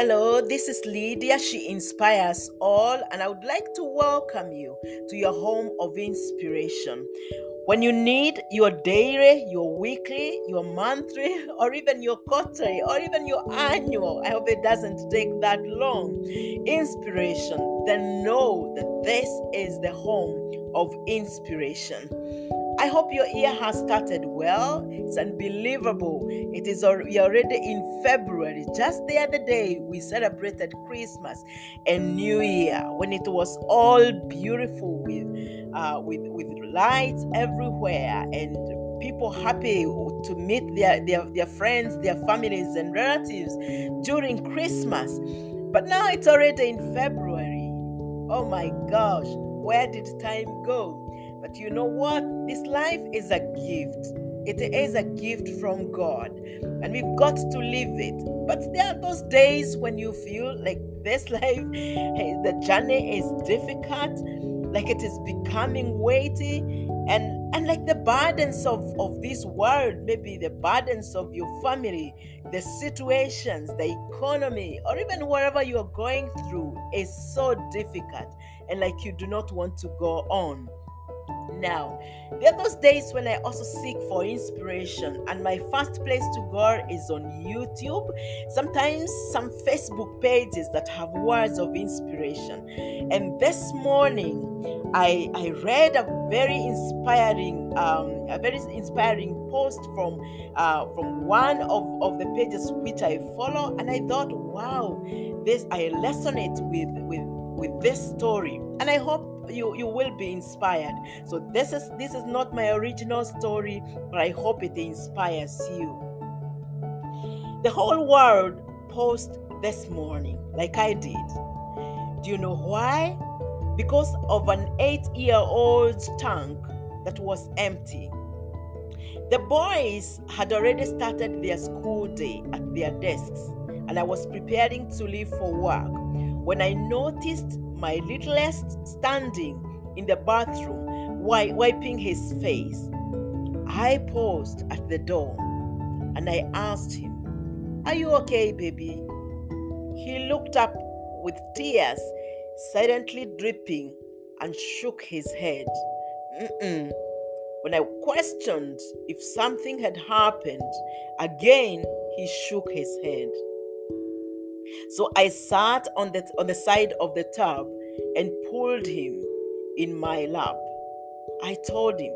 Hello, this is Lydia. She inspires all, and I would like to welcome you to your home of inspiration. When you need your daily, your weekly, your monthly, or even your quarterly, or even your annual, I hope it doesn't take that long, inspiration, then know that this is the home of inspiration. I hope your year has started well. It's unbelievable. It is already in February. Just the other day, we celebrated Christmas and New Year when it was all beautiful with uh, with with lights everywhere and people happy to meet their, their, their friends, their families, and relatives during Christmas. But now it's already in February. Oh my gosh, where did time go? But you know what? This life is a gift. It is a gift from God, and we've got to live it. But there are those days when you feel like this life, the journey is difficult, like it is becoming weighty, and and like the burdens of of this world, maybe the burdens of your family, the situations, the economy, or even whatever you are going through is so difficult, and like you do not want to go on now. There are those days when I also seek for inspiration, and my first place to go is on YouTube. Sometimes some Facebook pages that have words of inspiration. And this morning, I, I read a very inspiring um, a very inspiring post from uh, from one of, of the pages which I follow, and I thought, wow, this I resonate with with with this story, and I hope you you will be inspired. So this is this is not my original story but i hope it inspires you. The whole world paused this morning like i did. Do you know why? Because of an eight year old tank that was empty. The boys had already started their school day at their desks and i was preparing to leave for work when i noticed my littlest standing in the bathroom wiping his face. I paused at the door and I asked him, Are you okay, baby? He looked up with tears silently dripping and shook his head. Mm-mm. When I questioned if something had happened, again he shook his head. So I sat on the, on the side of the tub and pulled him in my lap. I told him,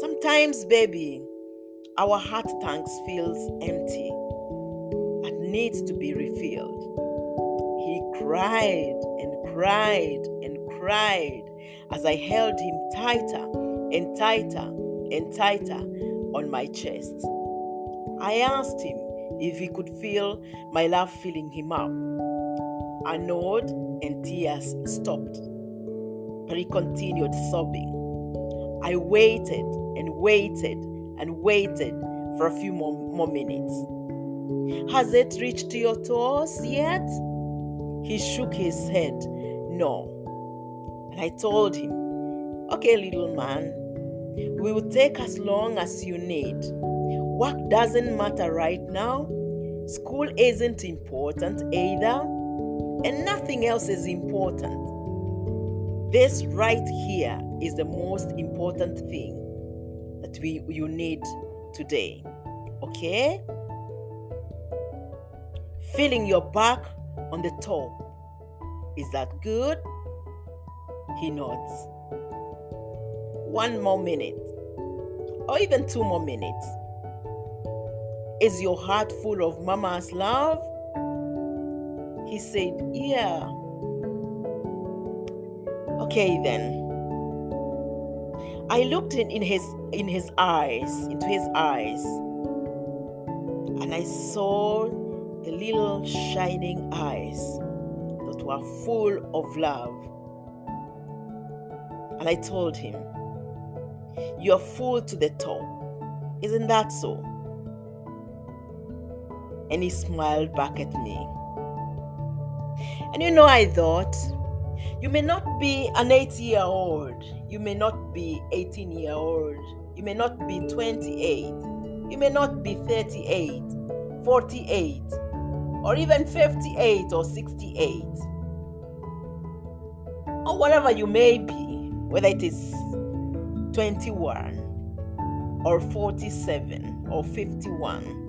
Sometimes, baby, our heart tanks feels empty and needs to be refilled. He cried and cried and cried as I held him tighter and tighter and tighter on my chest. I asked him if he could feel my love filling him up. I nod and tears stopped, but he continued sobbing. I waited and waited and waited for a few more, more minutes. Has it reached your toes yet? He shook his head, no. And I told him, Okay, little man, we will take as long as you need. Work doesn't matter right now. School isn't important either. And nothing else is important. This right here is the most important thing that we you need today. Okay? Feeling your back on the top. Is that good? He nods. One more minute, or even two more minutes. Is your heart full of mama's love? He said, Yeah. Okay then. I looked in, in his in his eyes, into his eyes, and I saw the little shining eyes that were full of love. And I told him, You're full to the top. Isn't that so? And he smiled back at me. And you know, I thought, you may not be an 8 year old, you may not be 18 year old, you may not be 28, you may not be 38, 48, or even 58 or 68, or whatever you may be, whether it is 21 or 47 or 51.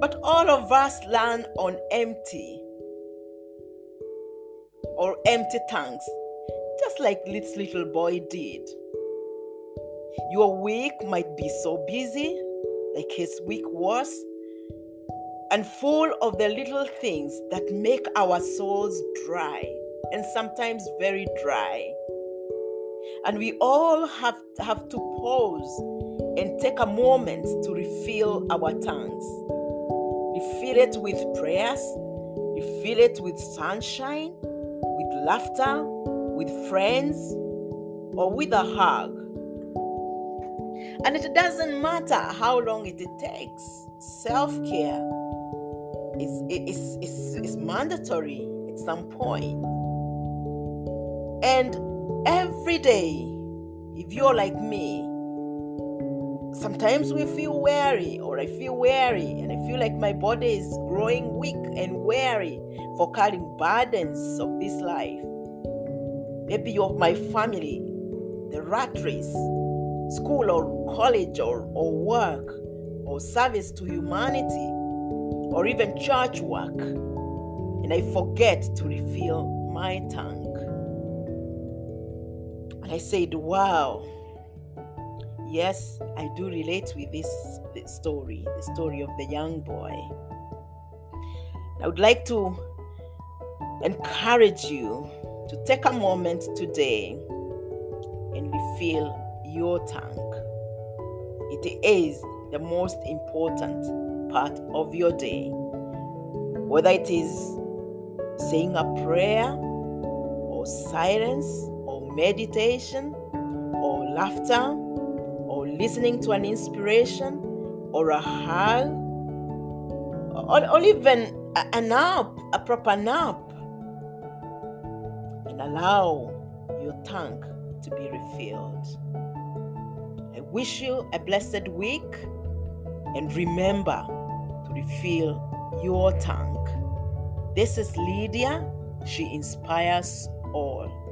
But all of us land on empty or empty tanks, just like this little boy did. Your week might be so busy, like his week was, and full of the little things that make our souls dry and sometimes very dry. And we all have, have to pause and take a moment to refill our tanks. Refill it with prayers, you fill it with sunshine, with laughter, with friends, or with a hug. And it doesn't matter how long it takes. Self care is, is, is, is mandatory at some point. And every day, if you're like me, sometimes we feel weary, or I feel weary, and I feel like my body is growing weak and weary for carrying burdens of this life. Maybe of my family, the rat race, school or college or, or work or service to humanity or even church work, and I forget to refill my tank. And I said, Wow, yes, I do relate with this, story, the story of the young boy. I would like to encourage you to take a moment today and refill your tank. It is the most important part of your day. Whether it is saying a prayer, or silence, or meditation, or laughter, listening to an inspiration, or a hug, or, or even a, nap, a proper nap, and allow your tank to be refilled. I wish you a blessed week and remember to refill your tank. This is Lydia. She inspires all.